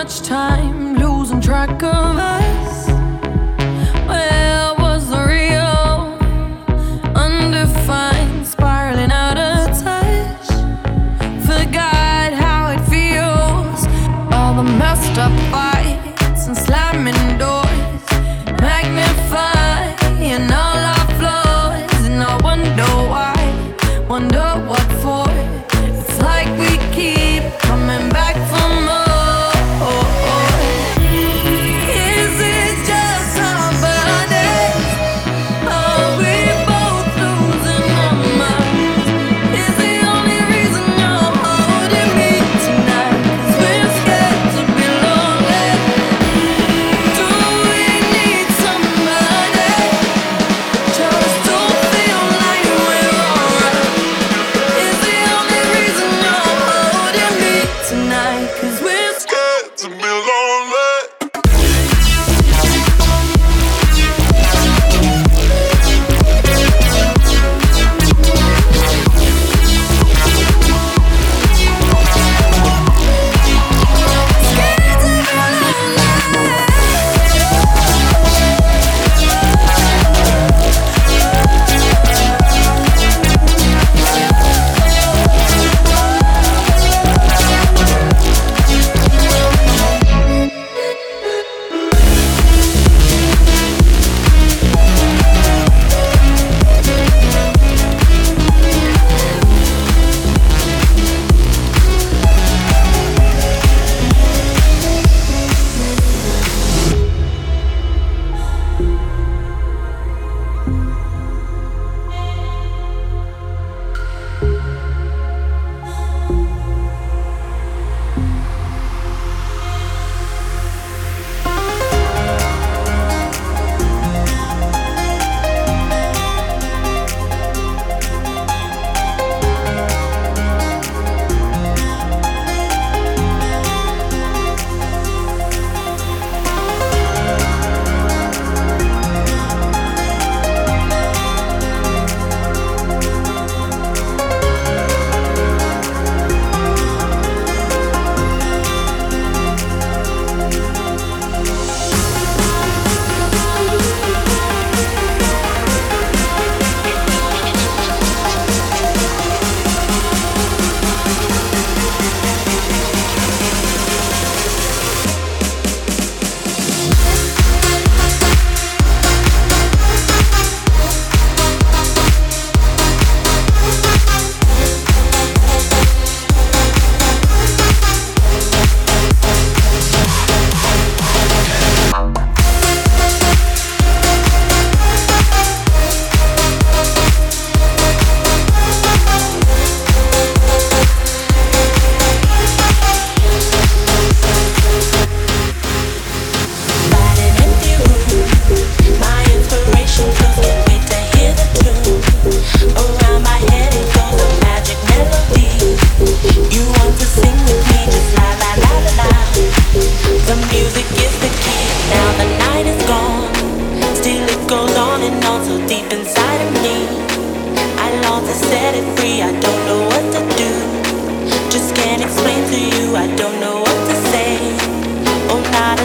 Everybody track of la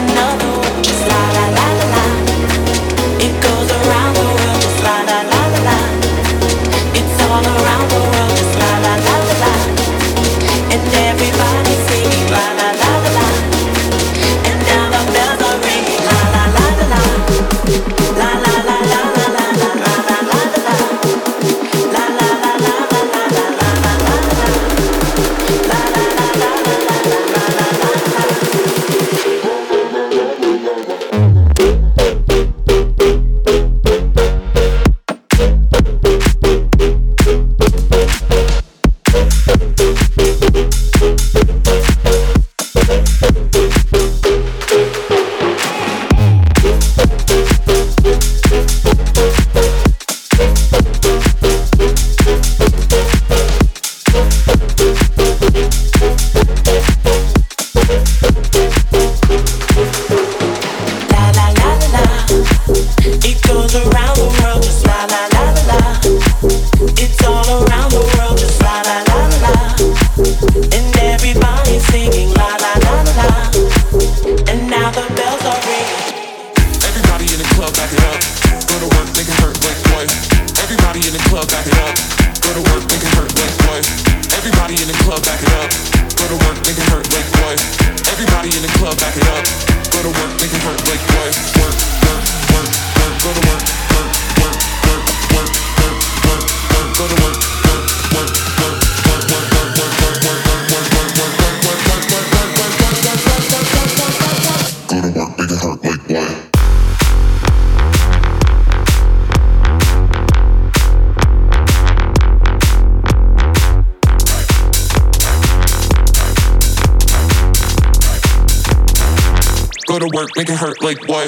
la la la. Make it work, like work, work, work, work, go to work. make it hurt like what?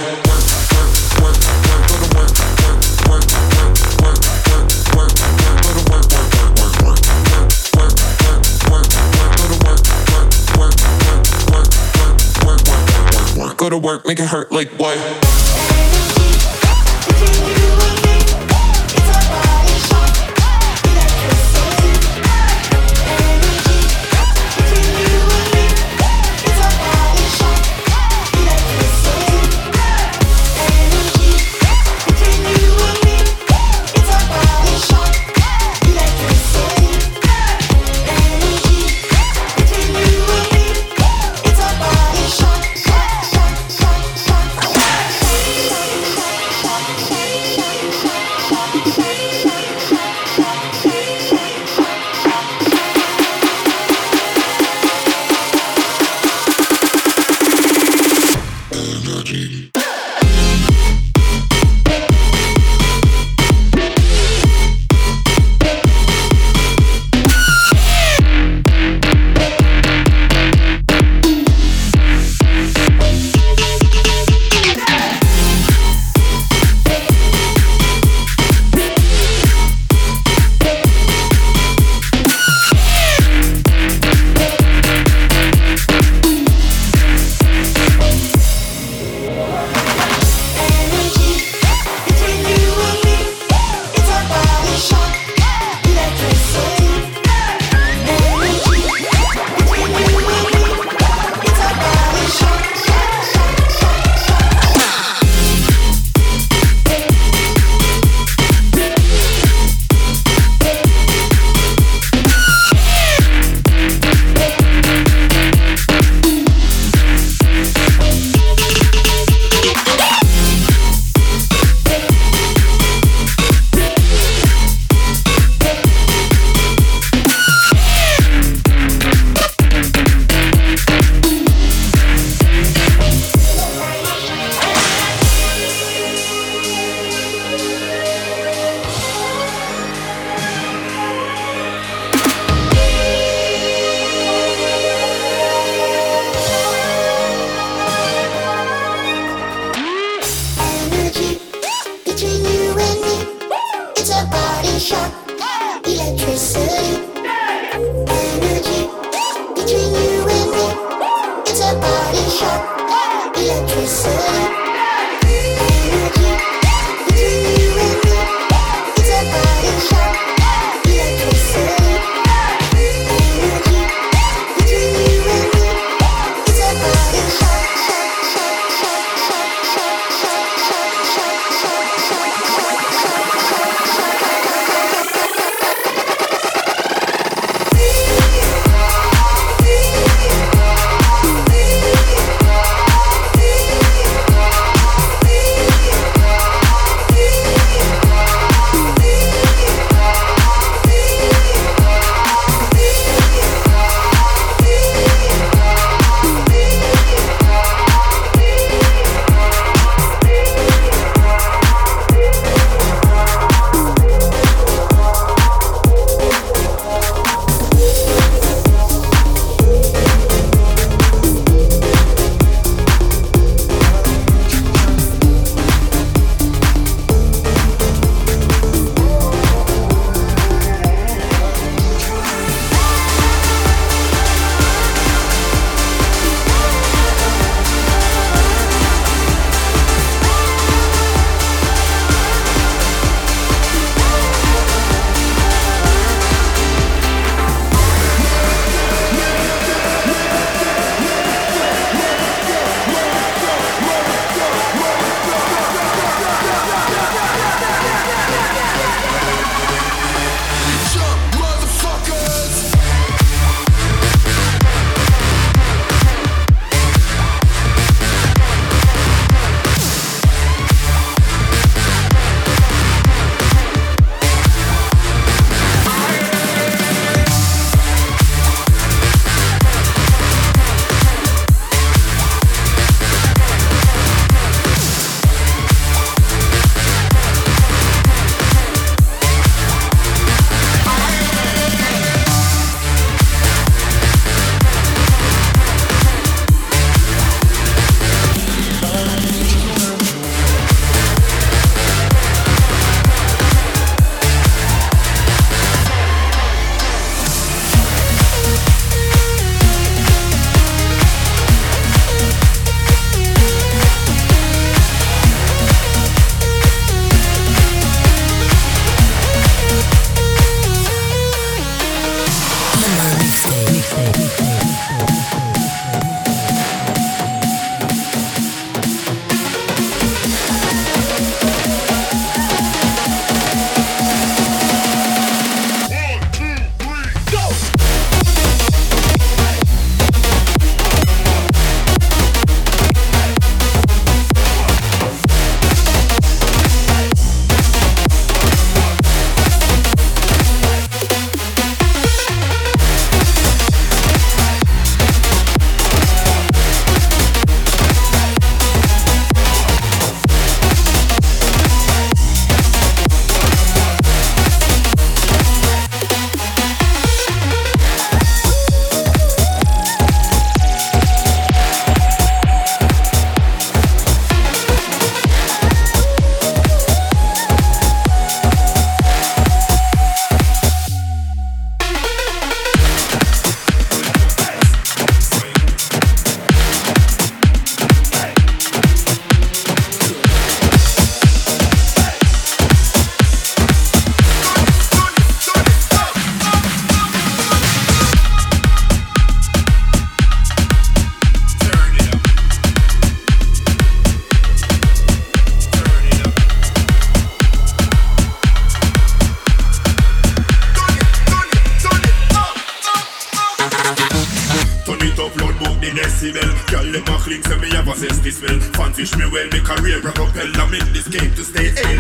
Go to work, make it hurt like what?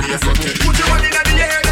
you suck. Put your hand in the air,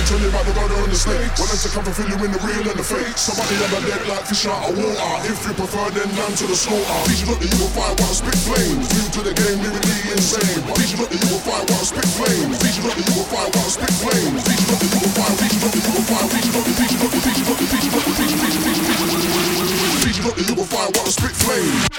man turning about the rudder and the snake. Well, I to come for you in the real and the fake. Somebody on my deck like fish out of water. If you prefer, then land to the slaughter. Teach you look that you will fight while I spit flames. New to the game, lyrically insane. Teach you look that you will fight while I spit flames. Teach you look that you will fight while I spit flames. Teach you look that you will fight. Teach you look that you will fight. Teach you look that you will fight. Teach you look that you will fight. Teach you look that you will fight while I spit flames.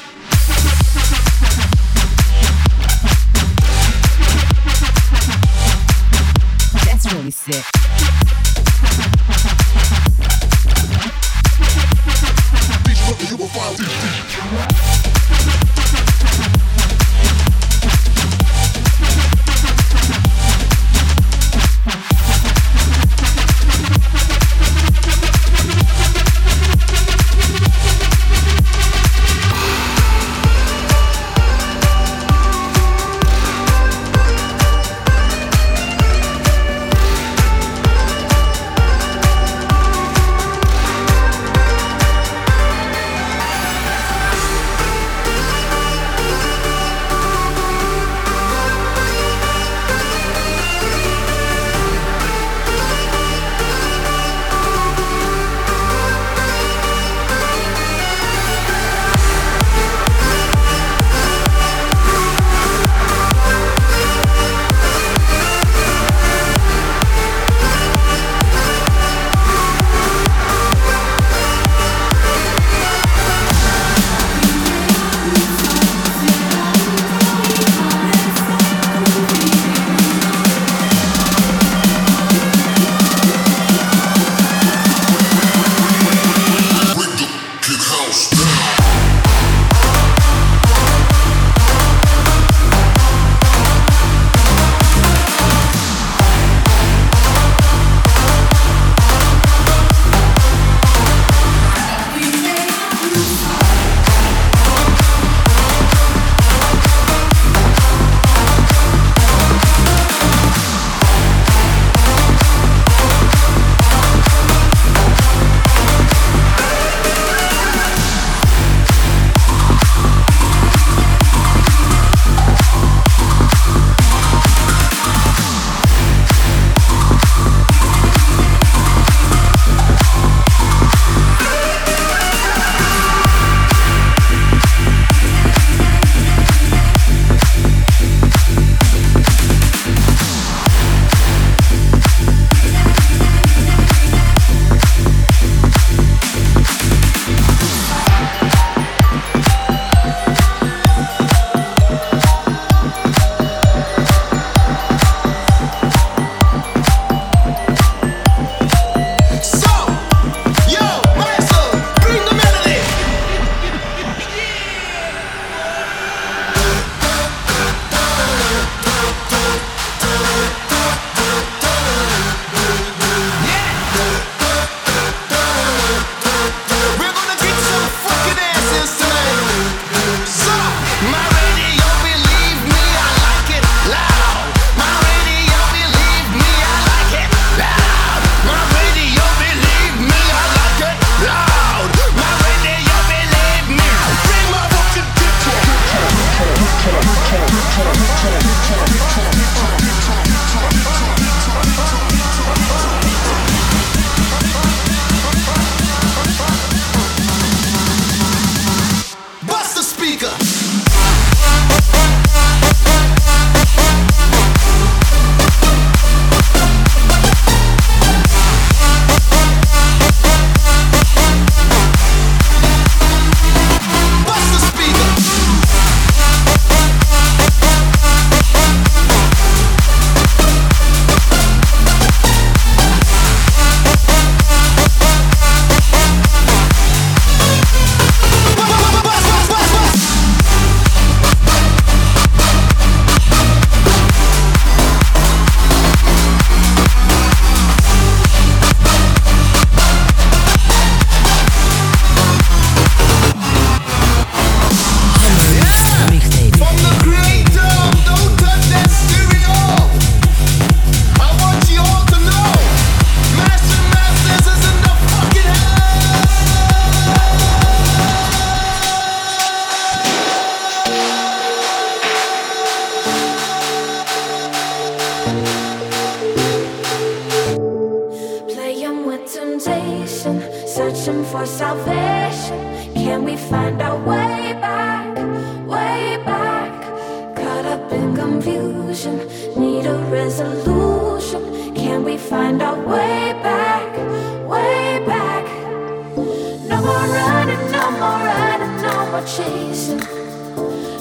chasing.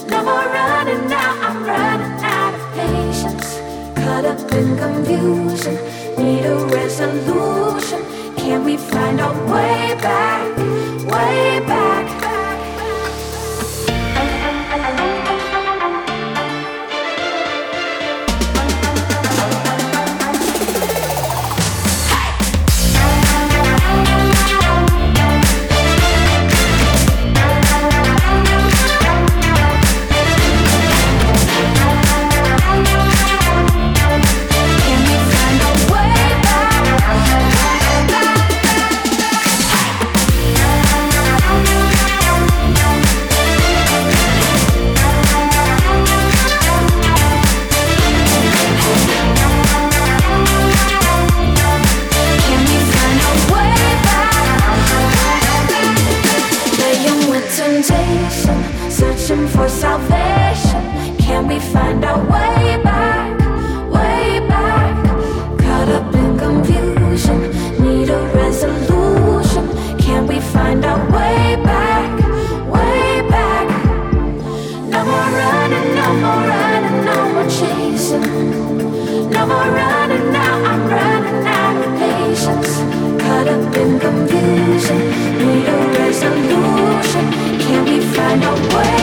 No more running now, I'm running out of patience. Caught up in confusion, need a resolution. Can we find our way back, way back? illusion. Need a resolution. Can we find a way?